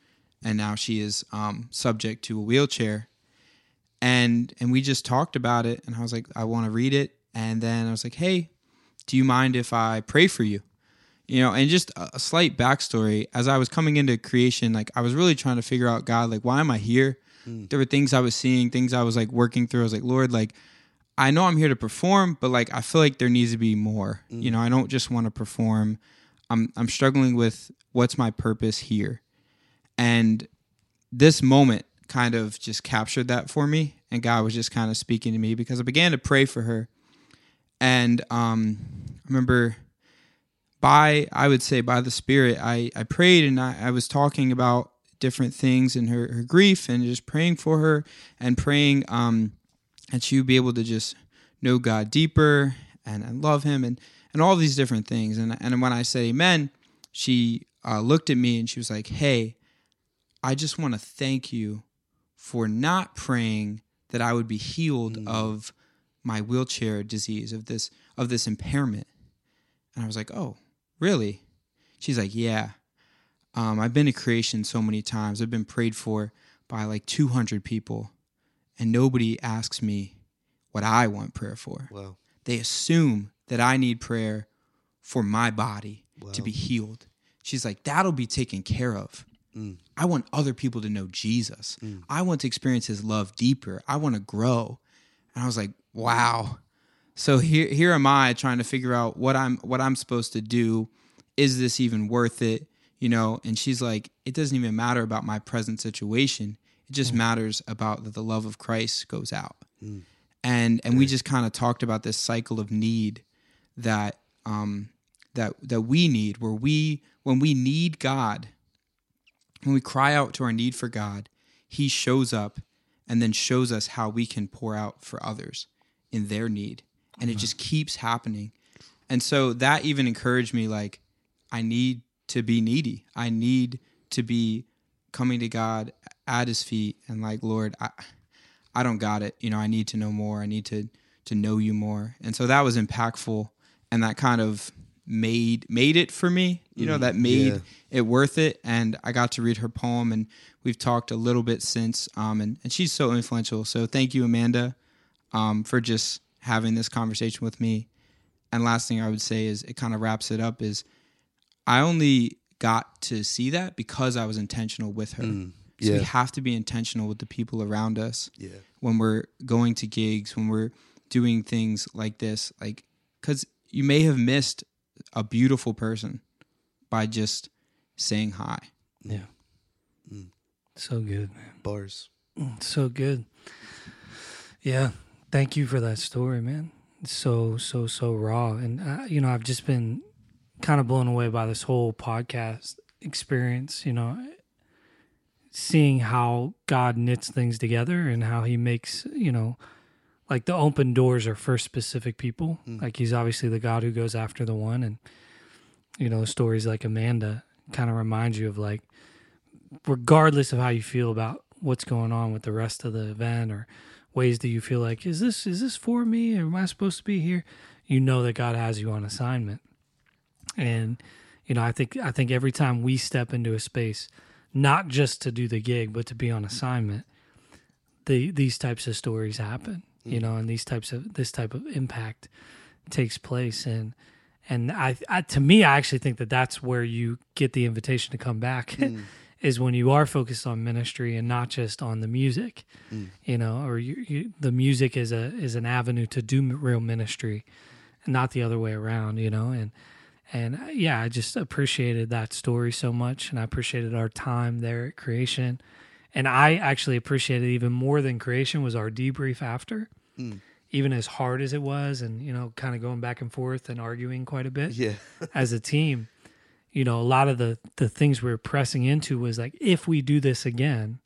and now she is um, subject to a wheelchair and and we just talked about it and i was like i want to read it and then i was like hey do you mind if i pray for you you know and just a, a slight backstory as i was coming into creation like i was really trying to figure out god like why am i here hmm. there were things i was seeing things i was like working through i was like lord like I know I'm here to perform, but like I feel like there needs to be more. Hmm. You know, I don't just want to perform. I'm I'm struggling with what's my purpose here. And this moment kind of just captured that for me and God was just kind of speaking to me because I began to pray for her. And um I remember by I would say by the Spirit, I, I prayed and I, I was talking about different things and her, her grief and just praying for her and praying um and she would be able to just know God deeper and, and love him and, and all these different things. And and when I said amen, she uh, looked at me and she was like, Hey, I just want to thank you for not praying that I would be healed of my wheelchair disease, of this of this impairment. And I was like, Oh, really? She's like, Yeah. Um, I've been to creation so many times. I've been prayed for by like 200 people, and nobody asks me what I want prayer for. Wow. They assume that I need prayer for my body to be healed. She's like, that'll be taken care of. I want other people to know Jesus. Mm. I want to experience his love deeper. I want to grow. And I was like, wow. So here here am I trying to figure out what I'm what I'm supposed to do. Is this even worth it? You know, and she's like, it doesn't even matter about my present situation. It just mm. matters about that the love of Christ goes out. Mm. And and we just kind of talked about this cycle of need that um that that we need where we when we need God, when we cry out to our need for God, he shows up and then shows us how we can pour out for others in their need. And it uh-huh. just keeps happening. And so that even encouraged me like I need to be needy. I need to be coming to God at his feet and like, Lord, I I don't got it. You know, I need to know more. I need to to know you more. And so that was impactful and that kind of made made it for me. You know, that made yeah. it worth it. And I got to read her poem and we've talked a little bit since. Um and, and she's so influential. So thank you, Amanda, um, for just having this conversation with me. And last thing I would say is it kind of wraps it up is I only got to see that because I was intentional with her. So we have to be intentional with the people around us Yeah. when we're going to gigs, when we're doing things like this, like because you may have missed a beautiful person by just saying hi. Yeah. So good, man. Bars. So good. Yeah. Thank you for that story, man. It's so, so, so raw. And, uh, you know, I've just been kind of blown away by this whole podcast experience, you know, seeing how God knits things together and how he makes, you know, like the open doors are for specific people. Mm-hmm. Like he's obviously the God who goes after the one. And, you know, stories like Amanda kind of remind you of like, regardless of how you feel about what's going on with the rest of the event or ways that you feel like is this is this for me or am I supposed to be here? You know that God has you on assignment. And you know, I think I think every time we step into a space not just to do the gig but to be on assignment, the these types of stories happen, you hmm. know, and these types of this type of impact takes place. And and I, I to me I actually think that that's where you get the invitation to come back hmm. [LAUGHS] is when you are focused on ministry and not just on the music hmm. you know or you, you, the music is a is an avenue to do real ministry and not the other way around you know? And and uh, yeah I just appreciated that story so much and I appreciated our time there at creation and I actually appreciated even more than creation was our debrief after mm. even as hard as it was and you know kind of going back and forth and arguing quite a bit Yeah. [LAUGHS] as a team you know a lot of the the things we were pressing into was like if we do this again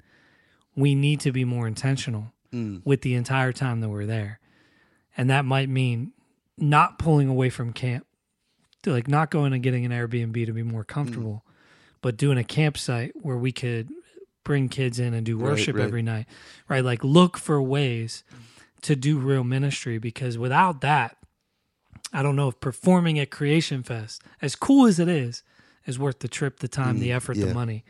we need to be more intentional mm. with the entire time that we're there. And that might mean not pulling away from camp to like not going and getting an airbnb to be more comfortable mm. but doing a campsite where we could bring kids in and do worship right. every night right like look for ways to do real ministry because without that I don't know if performing at Creation Fest, as cool as it is, is worth the trip, the time, the mm, effort, yeah. the money.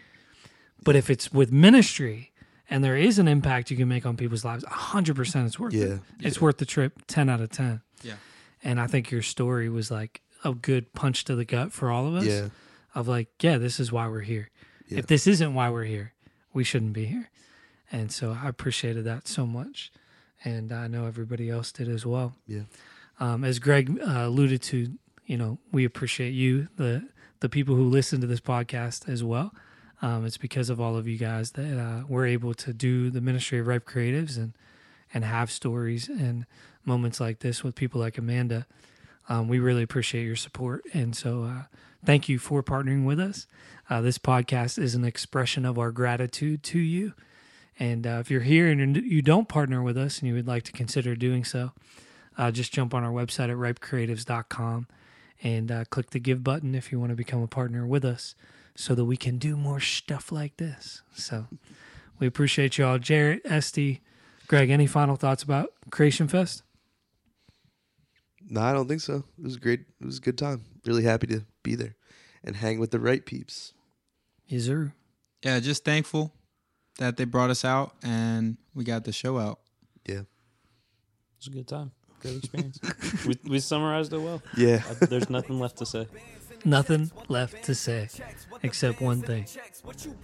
But if it's with ministry and there is an impact you can make on people's lives, 100% it's worth Yeah. it. It's worth the trip 10 out of 10. Yeah. And I think your story was like a good punch to the gut for all of us Yeah. of like, yeah, this is why we're here. Yeah. If this isn't why we're here, we shouldn't be here. And so I appreciated that so much. and I know everybody else did as well. Yeah. Um, as Greg uh, alluded to, you know, we appreciate you, the the people who listen to this podcast as well. Um, it's because of all of you guys that uh, we're able to do the ministry of ripe creatives and and have stories and moments like this with people like Amanda. Um, we really appreciate your support, and so uh, thank you for partnering with us. Uh, this podcast is an expression of our gratitude to you. And uh, if you're here and you don't partner with us and you would like to consider doing so, uh, just jump on our website at ripecreatives.com and uh, click the give button if you want to become a partner with us so that we can do more stuff like this. So we appreciate y'all. Jarrett, Esty, Greg, any final thoughts about Creation Fest? No, I don't think so. It was great. It was a good time. Really happy to be there and hang with the right peeps. Yes, sir. Yeah, just thankful that they brought us out and we got the show out. Yeah. It was a good time. Good experience. [LAUGHS] we, we summarized it well. Yeah. I, there's nothing left to say. Nothing left to say except one thing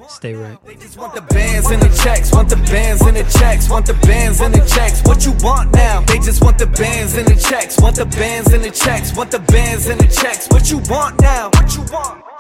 stay right. They just want the bands and the checks, want the bands and the checks, want the bands and the checks. What you want now? They just want the bands and the checks, want the bands and the checks, want the bands and the checks. What you want now? What you want?